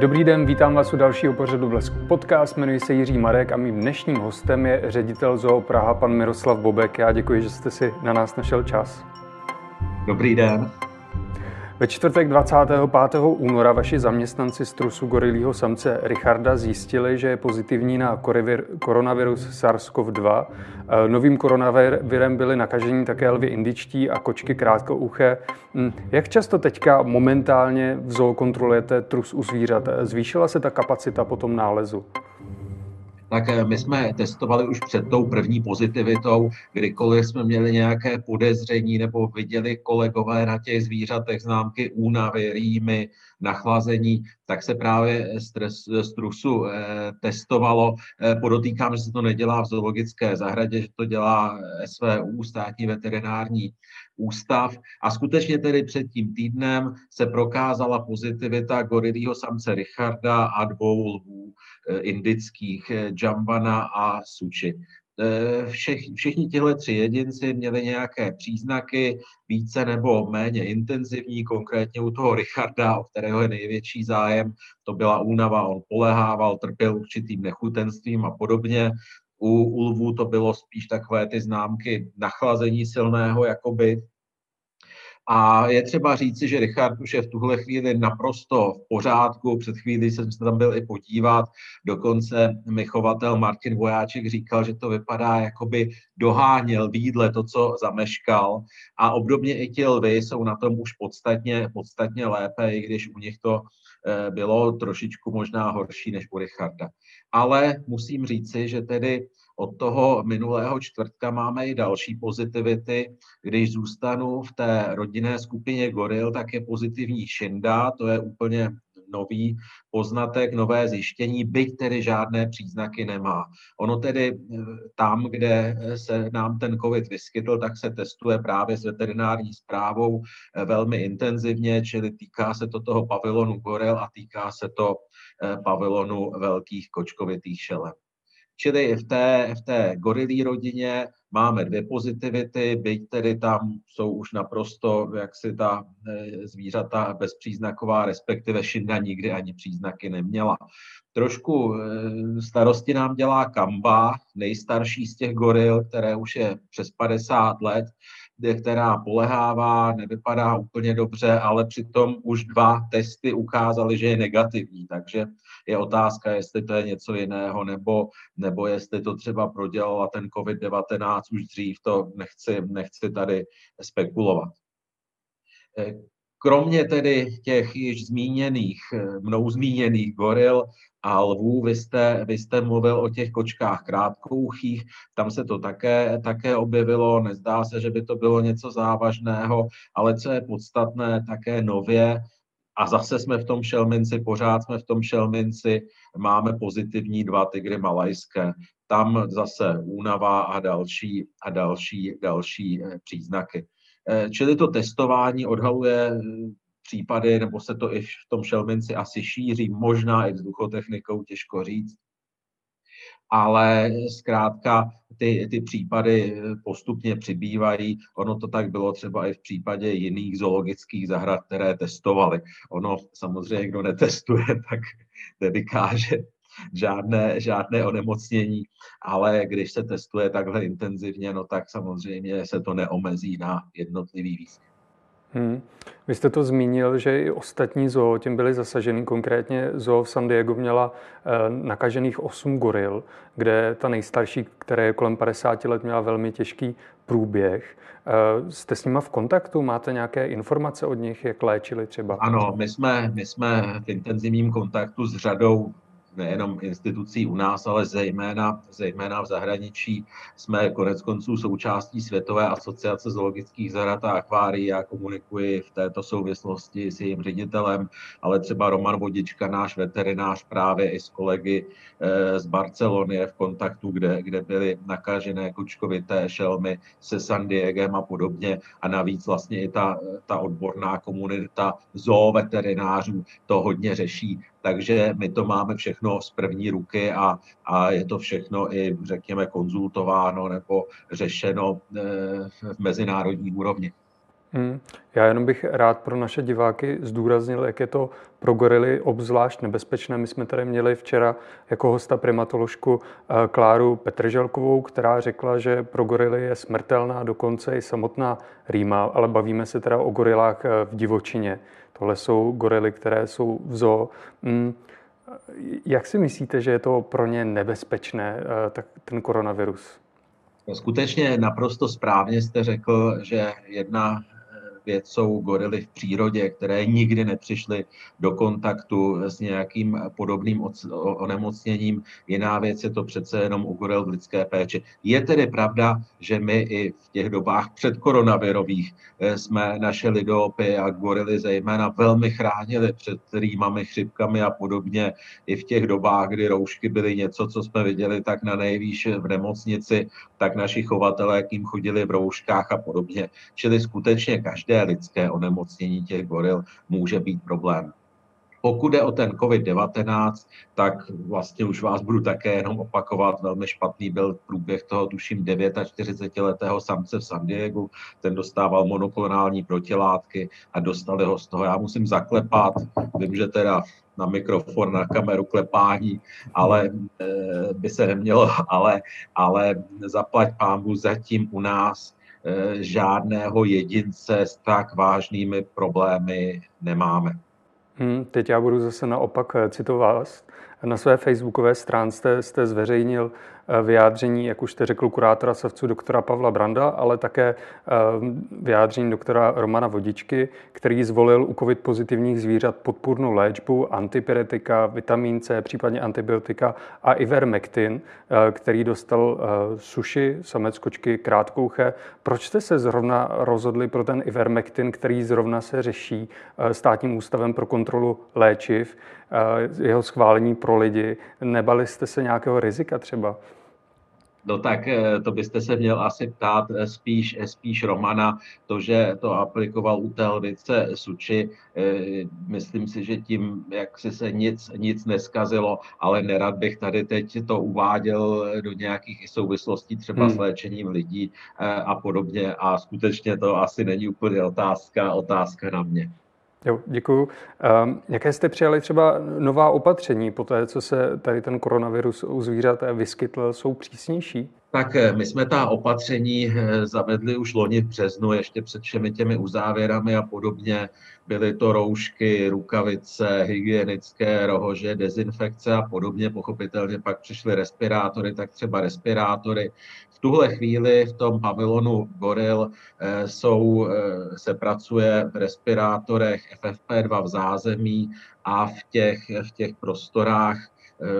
Dobrý den, vítám vás u dalšího pořadu Blesku podcast. Jmenuji se Jiří Marek a mým dnešním hostem je ředitel Zoo Praha, pan Miroslav Bobek. Já děkuji, že jste si na nás našel čas. Dobrý den. Ve čtvrtek 25. února vaši zaměstnanci z trusu gorilího samce Richarda zjistili, že je pozitivní na koronavirus SARS-CoV-2. E, novým koronavirem byli nakažení také lvy indičtí a kočky krátkouché. Hm, jak často teďka momentálně v zoo kontrolujete trus u zvířat? Zvýšila se ta kapacita po tom nálezu? Tak eh, my jsme testovali už před tou první pozitivitou, kdykoliv jsme měli nějaké podezření nebo viděli kolegové na těch zvířatech známky únavy, rýmy, nachlazení, tak se právě stres, z trusu eh, testovalo. Eh, podotýkám, že se to nedělá v zoologické zahradě, že to dělá SVU, státní veterinární ústav. A skutečně tedy před tím týdnem se prokázala pozitivita gorilího samce Richarda a dvou lvů eh, indických, eh, Jambana a Suči. Eh, všech, všichni tihle tři jedinci měli nějaké příznaky, více nebo méně intenzivní, konkrétně u toho Richarda, o kterého je největší zájem, to byla únava, on polehával, trpěl určitým nechutenstvím a podobně. U, u lvů to bylo spíš takové ty známky nachlazení silného, jakoby a je třeba říci, že Richard už je v tuhle chvíli naprosto v pořádku. Před chvíli jsem se tam byl i podívat. Dokonce mi chovatel Martin Vojáček říkal, že to vypadá, jako by doháněl výdle to, co zameškal. A obdobně i ti lvy jsou na tom už podstatně, podstatně lépe, i když u nich to eh, bylo trošičku možná horší než u Richarda. Ale musím říci, že tedy od toho minulého čtvrtka máme i další pozitivity. Když zůstanu v té rodinné skupině goril, tak je pozitivní šinda, to je úplně nový poznatek, nové zjištění, byť tedy žádné příznaky nemá. Ono tedy eh, tam, kde se nám ten COVID vyskytl, tak se testuje právě s veterinární zprávou eh, velmi intenzivně, čili týká se to toho pavilonu goril a týká se to eh, pavilonu velkých kočkovitých šelem. Čili v té, v té gorilí rodině máme dvě pozitivity, byť tedy tam jsou už naprosto jaksi ta eh, zvířata bezpříznaková, respektive šinda nikdy ani příznaky neměla. Trošku eh, starosti nám dělá Kamba, nejstarší z těch goril, které už je přes 50 let, která polehává, nevypadá úplně dobře, ale přitom už dva testy ukázaly, že je negativní, takže je otázka, jestli to je něco jiného, nebo, nebo jestli to třeba prodělala ten COVID-19 už dřív, to nechci, nechci tady spekulovat. Eh, kromě tedy těch již zmíněných, eh, mnou zmíněných goril a lvů, vy jste, vy jste mluvil o těch kočkách krátkouchých, tam se to také, také objevilo, nezdá se, že by to bylo něco závažného, ale co je podstatné, také nově a zase jsme v tom šelminci, pořád jsme v tom šelminci, máme pozitivní dva tygry malajské. Tam zase únava a další, a další, další eh, příznaky. Eh, čili to testování odhaluje eh, případy, nebo se to i v tom šelminci asi šíří, možná i vzduchotechnikou, těžko říct ale zkrátka ty, ty případy postupně přibývají. Ono to tak bylo třeba i v případě jiných zoologických zahrad, které testovali. Ono samozřejmě, kdo netestuje, tak nevykáže žádné, žádné onemocnění, ale když se testuje takhle intenzivně, no tak samozřejmě se to neomezí na jednotlivý výskyt. Hmm. Vy jste to zmínil, že i ostatní zoo tím byly zasaženy. Konkrétně zoo v San Diego měla eh, nakažených 8 goril, kde ta nejstarší, která je kolem 50 let, měla velmi těžký průběh. Eh, jste s nima v kontaktu? Máte nějaké informace od nich, jak léčili třeba? Ano, my jsme, my jsme v intenzivním kontaktu s řadou nejenom institucí u nás, ale zejména, zejména v zahraničí. Jsme konec konců součástí Světové asociace zoologických zahrad a akvárií. Já komunikuji v této souvislosti s jejím ředitelem, ale třeba Roman Vodička, náš veterinář, právě i s kolegy eh, z Barcelony je v kontaktu, kde, kde byly nakažené kučkovité šelmy se San Diegem a podobně. A navíc vlastně i ta, ta odborná komunita zooveterinářů to hodně řeší takže my to máme všechno z první ruky a, a je to všechno i, řekněme, konzultováno nebo řešeno eh, v mezinárodní úrovni. Hmm. Já jenom bych rád pro naše diváky zdůraznil, jak je to pro gorily obzvlášť nebezpečné. My jsme tady měli včera jako hosta primatoložku eh, Kláru Petrželkovou, která řekla, že pro gorily je smrtelná dokonce i samotná rýma, ale bavíme se teda o gorilách eh, v divočině. Tohle jsou gorily, které jsou v zoo. Hmm. Jak si myslíte, že je to pro ně nebezpečné, eh, tak ten koronavirus? Skutečně naprosto správně jste řekl, že jedna věc jsou gorily v přírodě, které nikdy nepřišly do kontaktu s nějakým podobným onemocněním. Jiná věc je to přece jenom u goril v lidské péči. Je tedy pravda, že my i v těch dobách před koronavirových eh, jsme naše lidopy a gorily zejména velmi chránili před rýmami, chřipkami a podobně. I v těch dobách, kdy roušky byly něco, co jsme viděli tak na nejvýš v nemocnici, tak naši chovatelé k ním chodili v rouškách a podobně. Čili skutečně každé lidské onemocnění těch goril může být problém. Pokud je o ten COVID-19, tak vlastně už vás budu také jenom opakovat. Velmi špatný byl průběh toho, tuším, 49-letého samce v San Diego. Ten dostával monoklonální protilátky a dostali ho z toho. Já musím zaklepat, vím, že teda na mikrofon, na kameru klepání, ale e, by se nemělo, ale, ale zaplať pámbu zatím u nás Eh, žádného jedince s tak vážnými problémy nemáme. Hmm, teď já budu zase naopak eh, citovat. Na své facebookové stránce jste zveřejnil Eh, vyjádření, jak už jste řekl, kurátora savců doktora Pavla Branda, ale také eh, vyjádření doktora Romana Vodičky, který zvolil u COVID pozitivních zvířat podpůrnou léčbu, antipyretika, vitamin C, případně antibiotika a ivermectin, eh, který dostal suši, samec kočky, krátkouche. Proč jste se zrovna rozhodli pro ten ivermectin, který zrovna se řeší státním ústavem pro kontrolu léčiv, jeho schválení pro lidi? Nebali jste se nějakého rizika třeba? No tak eh, to byste se měl asi ptát eh, spíš, eh, spíš Romana, to, že to aplikoval u té lvice Suči, myslím si, že tím, jak si se nic, nic neskazilo, ale nerad bych tady teď to uváděl do nějakých souvislostí třeba hmm. s léčením lidí a podobně a skutečně to asi není úplně otázka, otázka na mě. Jo, děkuju. Um, jaké jste přijali třeba nová opatření po té, co se tady ten koronavirus u zvířat vyskytl, jsou přísnější? Tak eh, my jsme ta opatření eh, zavedli už loni v březnu, ještě před všemi těmi uzávěrami a podobně. Byly to roušky, rukavice, hygienické rohože, dezinfekce a podobně. Pochopitelně pak přišly respirátory, tak třeba respirátory. Tuhle chvíli v tom pavilonu Goril eh, jsou, se pracuje v respirátorech FFP2 v zázemí a v těch, v těch prostorách,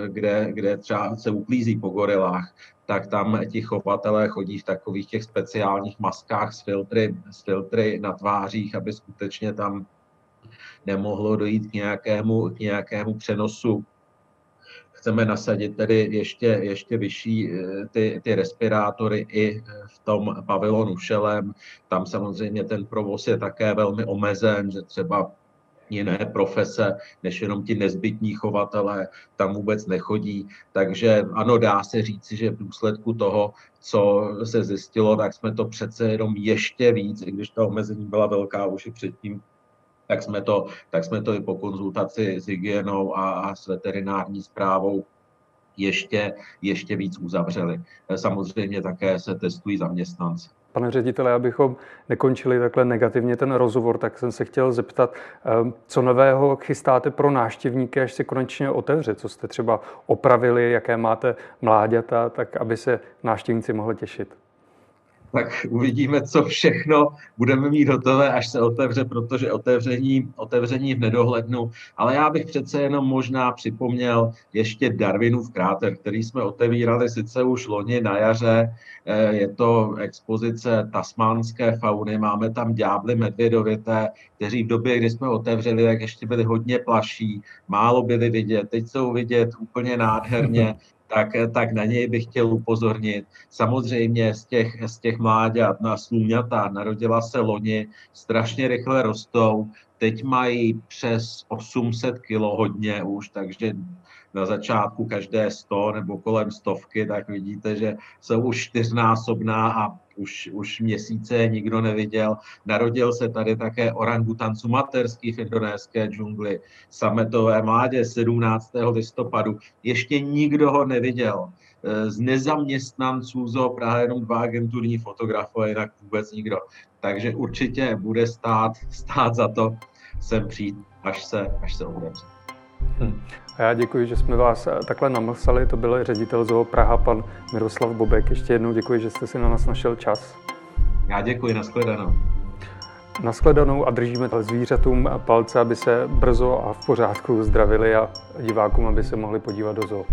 kde, kde třeba se uklízí po gorilách, tak tam ti chovatelé chodí v takových těch speciálních maskách s filtry, s filtry na tvářích, aby skutečně tam nemohlo dojít k nějakému, k nějakému přenosu. Chceme nasadit tedy ještě, ještě vyšší eh, ty, ty respirátory i v tom pavilonu šelem. Tam samozřejmě ten provoz je také velmi omezen, že třeba jiné profese, než jenom ti nezbytní chovatelé tam vůbec nechodí. Takže ano, dá se říci, že v důsledku toho, co se zjistilo, tak jsme to přece jenom ještě víc, i když ta omezení byla velká už i předtím, tak jsme to, tak jsme to i po konzultaci s hygienou a, a s veterinární zprávou ještě, ještě víc uzavřeli. Samozřejmě také se testují zaměstnanci. Pane ředitele, abychom nekončili takhle negativně ten rozhovor, tak jsem se chtěl zeptat, ehm, co nového chystáte pro náštěvníky, až se konečně otevře? Co jste třeba opravili, jaké máte mláďata, tak aby se návštěvníci mohli těšit? Tak uvidíme, co všechno budeme mít hotové, až se otevře, protože otevření, otevření v nedohlednu. Ale já bych přece jenom možná připomněl ještě Darwinův kráter, který jsme otevírali sice už loni na jaře. Eh, je to expozice tasmánské fauny, máme tam ďábly medvědovité, kteří v době, kdy jsme otevřeli, tak ještě byli hodně plaší, málo byli vidět, teď jsou vidět úplně nádherně tak, tak na něj bych chtěl upozornit. Samozřejmě z těch, z těch mláďat na slůňata narodila se loni, strašně rychle rostou, teď mají přes 800 kg hodně už, takže na začátku každé 100 nebo kolem stovky, tak vidíte, že jsou už čtyřnásobná a už, už měsíce nikdo neviděl. Narodil se tady také orangutan sumaterský v indonéské džungli, sametové mládě 17. listopadu. Ještě nikdo ho neviděl. Z nezaměstnanců zo Praha jenom dva agenturní fotografové, jinak vůbec nikdo. Takže určitě bude stát, stát za to sem přijít, až se, až se otevře. Hmm. A já děkuji, že jsme vás eh, takhle namlsali. To byl ředitel ZOO Praha, pan Miroslav Bobek. Ještě jednou děkuji, že jste si na nás našel čas. Já děkuji, nashledanou. Nashledanou a držíme zvířatům palce, aby se brzo a v pořádku zdravili a divákům, aby se mohli podívat do zoo.